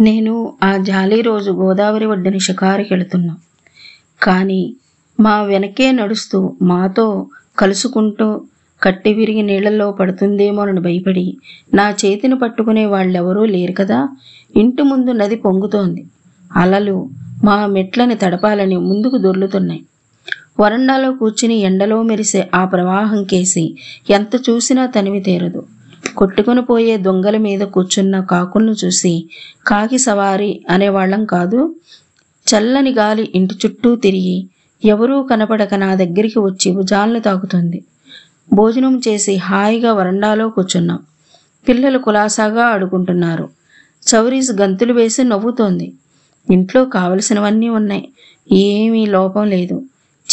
నేను ఆ జాలి రోజు గోదావరి ఒడ్డున షికారుకి వెళుతున్నా కానీ మా వెనకే నడుస్తూ మాతో కలుసుకుంటూ కట్టి విరిగి నీళ్ళలో పడుతుందేమోనని భయపడి నా చేతిని పట్టుకునే వాళ్ళెవరూ లేరు కదా? ఇంటి ముందు నది పొంగుతోంది. అలలు మా మెట్లని తడపాలని ముందుకు దొర్లుతున్నాయి. వరండాలో కూర్చుని ఎండలో మెరిసే ఆ ప్రవాహం కేసి ఎంత చూసినా తనివి తీరదు. కొట్టుకుని పోయే దొంగల మీద కూర్చున్న కాకులను చూసి కాకి సవారి అనేవాళ్ళం కాదు. చల్లని గాలి ఇంటి చుట్టూ తిరిగి ఎవరూ కనపడక నా దగ్గరికి వచ్చి భుజాలను తాకుతుంది. భోజనం చేసి హాయిగా వరండాలో కూర్చున్నాం. పిల్లలు కులాసాగా ఆడుకుంటున్నారు. చౌరీస్ గంతులు వేసి నవ్వుతోంది. ఇంట్లో కావలసినవన్నీ ఉన్నాయి. ఏమీ లోపం లేదు.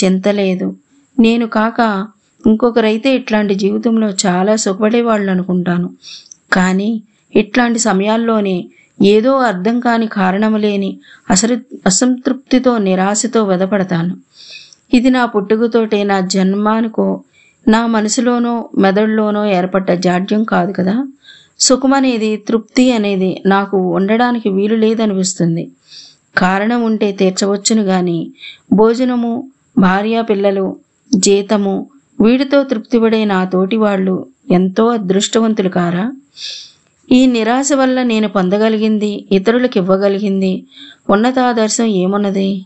చింత లేదు. నేను కాక ఇంకొకరైతే ఇట్లాంటి జీవితంలో చాలా సుఖపడేవాళ్ళు అనుకుంటాను. కానీ ఇట్లాంటి సమయాల్లోనే ఏదో అర్థం కాని కారణం లేని అసలు అసంతృప్తితో నిరాశతో వెదపడతాను. ఇది నా పుట్టుకతోటే నా జన్మానికో నా మనసులోనో మెదడులోనో ఏర్పడ్డ జాడ్యం కాదు కదా. సుఖమనేది తృప్తి అనేది నాకు ఉండడానికి వీలు లేదనిపిస్తుంది. కారణం ఉంటే తీర్చవచ్చును గాని భోజనము భార్య పిల్లలు జీతము వీడితో తృప్తిపడే నా తోటి వాళ్ళు ఎంతో అదృష్టవంతులు కారా? ఈ నిరాశ వల్ల నేను పొందగలిగింది ఇతరులకు ఇవ్వగలిగింది ఉన్నతాదర్శం ఏమున్నది?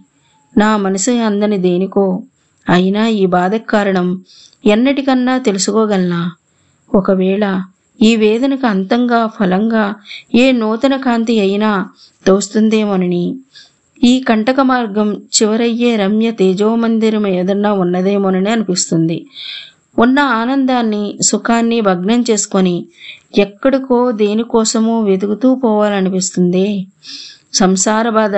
నా మనసు అందని దేనికో? అయినా ఈ బాధకు కారణం ఎన్నటికన్నా తెలుసుకోగలనా? ఒకవేళ ఈ వేదనకు అంతంగా ఫలంగా ఏ నూతన కాంతి అయినా తోస్తుందేమోనని ఈ కంటక మార్గం చివరయ్యే రమ్య తేజోమందిరం ఏదన్నా ఉన్నదేమోనని అనిపిస్తుంది. ఉన్న ఆనందాన్ని సుఖాన్ని భగ్నం చేసుకొని ఎక్కడికో దేనికోసమో వెతుకుతూ పోవాలనిపిస్తుంది. సంసార బాధ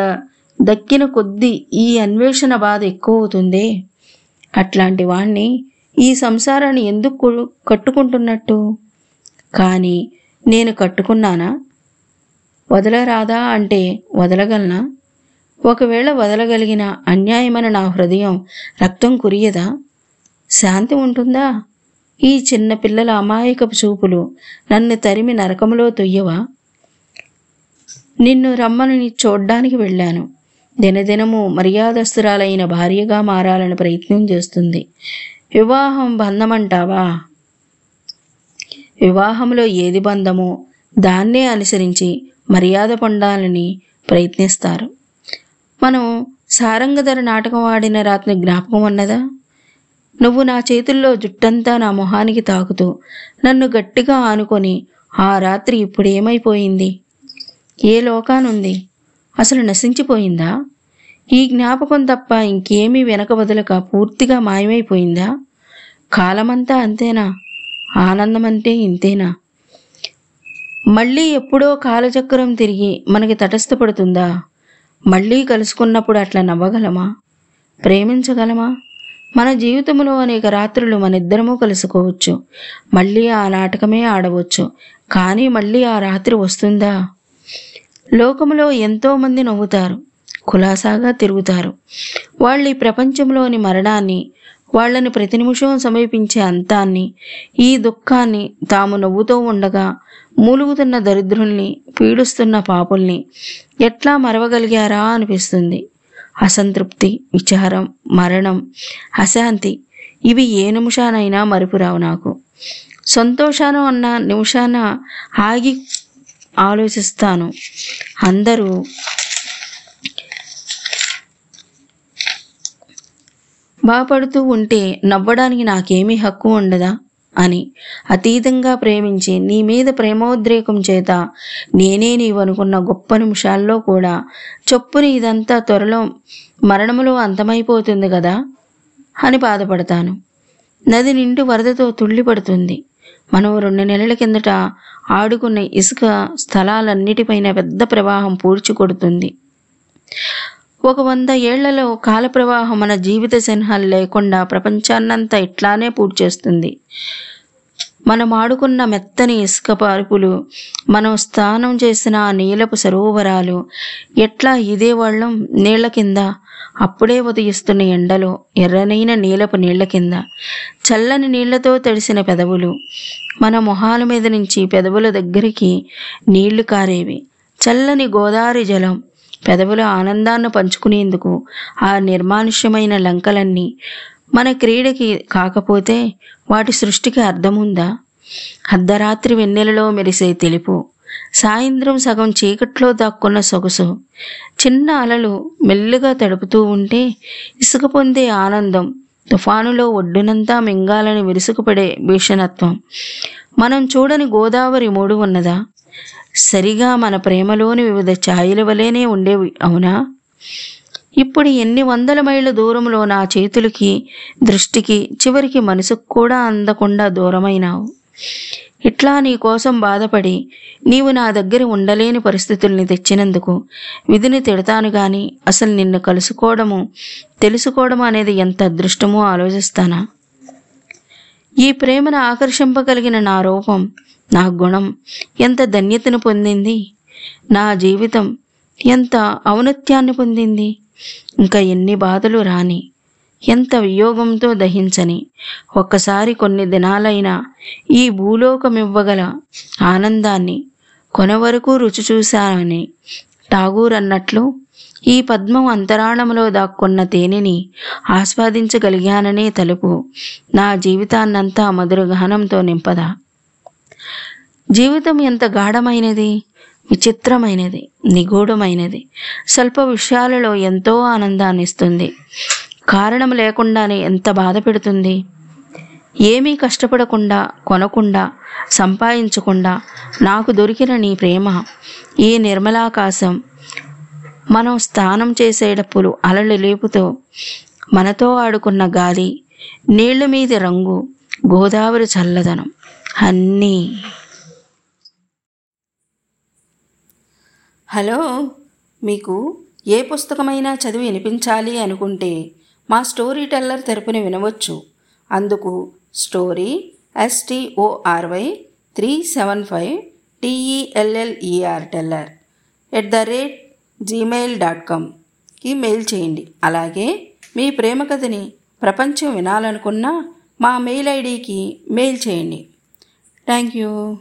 దక్కిన కొద్దీ ఈ అన్వేషణ బాధ ఎక్కువ అవుతుంది అట్లాంటి వాణ్ణి ఈ సంసారాన్ని ఎందుకు కట్టుకుంటున్నట్టు? కానీ నేను కట్టుకున్నానా? వదలరాదా అంటే వదలగలనా? ఒకవేళ వదలగలిగిన అన్యాయమైన నా హృదయం రక్తం కురియదా? శాంతి ఉంటుందా? ఈ చిన్న పిల్లల అమాయకపు చూపులు నన్ను తరిమి నరకములో తొయ్యవా? నిన్ను రమ్మని చూడ్డానికి వెళ్ళాను. దినదినము మర్యాదస్తురాలైన భార్యగా మారాలని ప్రయత్నం చేస్తుంది. వివాహం బంధమంటావా? వివాహంలో ఏది బంధమో దాన్నే అనుసరించి మర్యాద పొందాలని ప్రయత్నిస్తారు. మనం సారంగధర నాటకం ఆడిన రాత్రి జ్ఞాపకం ఉన్నదా? నువ్వు నా చేతుల్లో జుట్టంతా నా మొహానికి తాకుతూ నన్ను గట్టిగా ఆనుకొని ఆ రాత్రి ఇప్పుడు ఏమైపోయింది? ఏ లోకానుంది? అసలు నశించిపోయిందా? ఈ జ్ఞాపకం తప్ప ఇంకేమీ వెనక వదలక పూర్తిగా మాయమైపోయిందా? కాలమంతా అంతేనా? ఆనందమంటే ఇంతేనా? మళ్ళీ ఎప్పుడో కాలచక్రం తిరిగి మనకి తటస్థపడుతుందా? మళ్ళీ కలుసుకున్నప్పుడు అట్లా నవ్వగలమా? ప్రేమించగలమా? మన జీవితంలో అనేక రాత్రులు మన ఇద్దరము కలుసుకోవచ్చు. మళ్ళీ ఆ నాటకమే ఆడవచ్చు. కానీ మళ్ళీ ఆ రాత్రి వస్తుందా? లోకములో ఎంతోమంది నవ్వుతారు. కులాసాగా తిరుగుతారు. వాళ్ళు ఈ ప్రపంచంలోని మరణాన్ని వాళ్ళని ప్రతి నిమిషం సమీపించే అంతాన్ని ఈ దుఃఖాన్ని తాము నవ్వుతూ ఉండగా మూలుగుతున్న దరిద్రుల్ని పీడిస్తున్న పాపుల్ని ఎట్లా మరవగలిగారా అనిపిస్తుంది. అసంతృప్తి విచారం మరణం అశాంతి ఇవి ఏ నిమిషానైనా మరుపురావు నాకు. సంతోషాను అన్న నిమిషాన ఆగి ఆలోచిస్తాను. అందరూ బాపడుతూ ఉంటే నవ్వడానికి నాకేమీ హక్కు ఉండదా? అని అతీతంగా ప్రేమించి నీ మీద ప్రేమోద్రేకం చేత నేనే నీవనుకున్న గొప్ప నిమిషాల్లో కూడా చొప్పుని ఇదంతా త్వరలో మరణములో అంతమైపోతుంది కదా అని బాధపడతాను. నది నిండు వరదతో తుళ్ళిపడుతుంది. మనం రెండు నెలల కిందట ఆడుకున్న ఇసుక స్థలాలన్నిటిపైన పెద్ద ప్రవాహం పూడ్చి కొడుతుంది. ఒక వంద ఏళ్ళలో కాల ప్రవాహం మన జీవిత చిహ్నాలు లేకుండా ప్రపంచాన్నంతా ఇట్లానే పూడ్చేస్తుంది. మనం ఆడుకున్న మెత్తని ఇసుక పార్పులు మనం స్నానం చేసిన ఆ నీలపు సరోవరాలు ఎట్లా ఇదే వాళ్ళం నీళ్ళ కింద అప్పుడే ఉదయిస్తున్న ఎండలో ఎర్రనైన నీలపు నీళ్ళ కింద చల్లని నీళ్ళతో తడిసిన పెదవులు మన మొహాల మీద నుంచి పెదవుల దగ్గరికి నీళ్ళు కారేవి చల్లని గోదావరి జలం పెదవుల ఆనందాన్ని పంచుకునేందుకు ఆ నిర్మానుష్యమైన లంకలన్నీ మన క్రీడకి కాకపోతే వాటి సృష్టికి అర్థముందా? అర్ధరాత్రి వెన్నెలలో మెరిసే తెలుపు సాయంత్రం సగం చీకట్లో దాక్కున్న సొగసు చిన్న అలలు మెల్లుగా తడుపుతూ ఉంటే ఇసుక పొందే ఆనందం తుఫానులో ఒడ్డునంతా మింగాలని విరుసుకుపడే భీషణత్వం. మనం చూడని గోదావరి మూడు ఉన్నదా? సరిగా మన ప్రేమలోని వివిధ ఛాయల వలెనే ఉండేవి అవునా? ఇప్పుడు ఎన్ని వందల మైళ్ళ దూరంలో నా చేతులకి దృష్టికి చివరికి మనసుకు కూడా అందకుండా దూరమైనావు. ఇట్లా నీ కోసం బాధపడి నీవు నా దగ్గర ఉండలేని పరిస్థితుల్ని తెచ్చినందుకు విధిని తిడతాను గాని అసలు నిన్ను కలుసుకోవడము తెలుసుకోవడం అనేది ఎంత అదృష్టమో ఆలోచిస్తానా? ఈ ప్రేమను ఆకర్షింపగలిగిన నా రూపం నా గుణం ఎంత ధన్యతను పొందింది? నా జీవితం ఎంత ఔన్నత్యాన్ని పొందింది? ఇంకా ఎన్ని బాధలు రాని ఎంత వియోగంతో దహించని ఒక్కసారి కొన్ని దినాలైనా ఈ భూలోకమివ్వగల ఆనందాన్ని కొనవరకు రుచి చూశానని ఠాగూర్ అన్నట్లు ఈ పద్మం అంతరాళములో దాక్కున్న తేనెని ఆస్వాదించగలిగాననే తలుపు నా జీవితాన్నంతా మధురగానంతో నింపదా? జీవితం ఎంత గాఢమైనది విచిత్రమైనది నిగూఢమైనది స్వల్ప విషయాలలో ఎంతో ఆనందాన్ని ఇస్తుంది. కారణం లేకుండానే ఎంత బాధ పెడుతుంది? ఏమీ కష్టపడకుండా కొనకుండా సంపాదించకుండా నాకు దొరికిన నీ ప్రేమ ఈ నిర్మలాకాశం మనం స్నానం చేసేటప్పుడు అలలు లేపుతో మనతో ఆడుకున్న గాలి నీళ్ళ మీది రంగు గోదావరి చల్లదనం అన్నీ. హలో మీకు ఏ పుస్తకమైనా చదివి వినిపించాలి అనుకుంటే మా స్టోరీ టెల్లర్ తెరపుని వినవచ్చు. అందుకు story S T O R Y three seven five T E L L E R teller at the rate Gmail dot కామ్కి mail చేయండి. అలాగే మీ ప్రేమ కథని ప్రపంచం వినాలనుకున్న మా మెయిల్ ఐడికి మెయిల్ చేయండి. Thank you.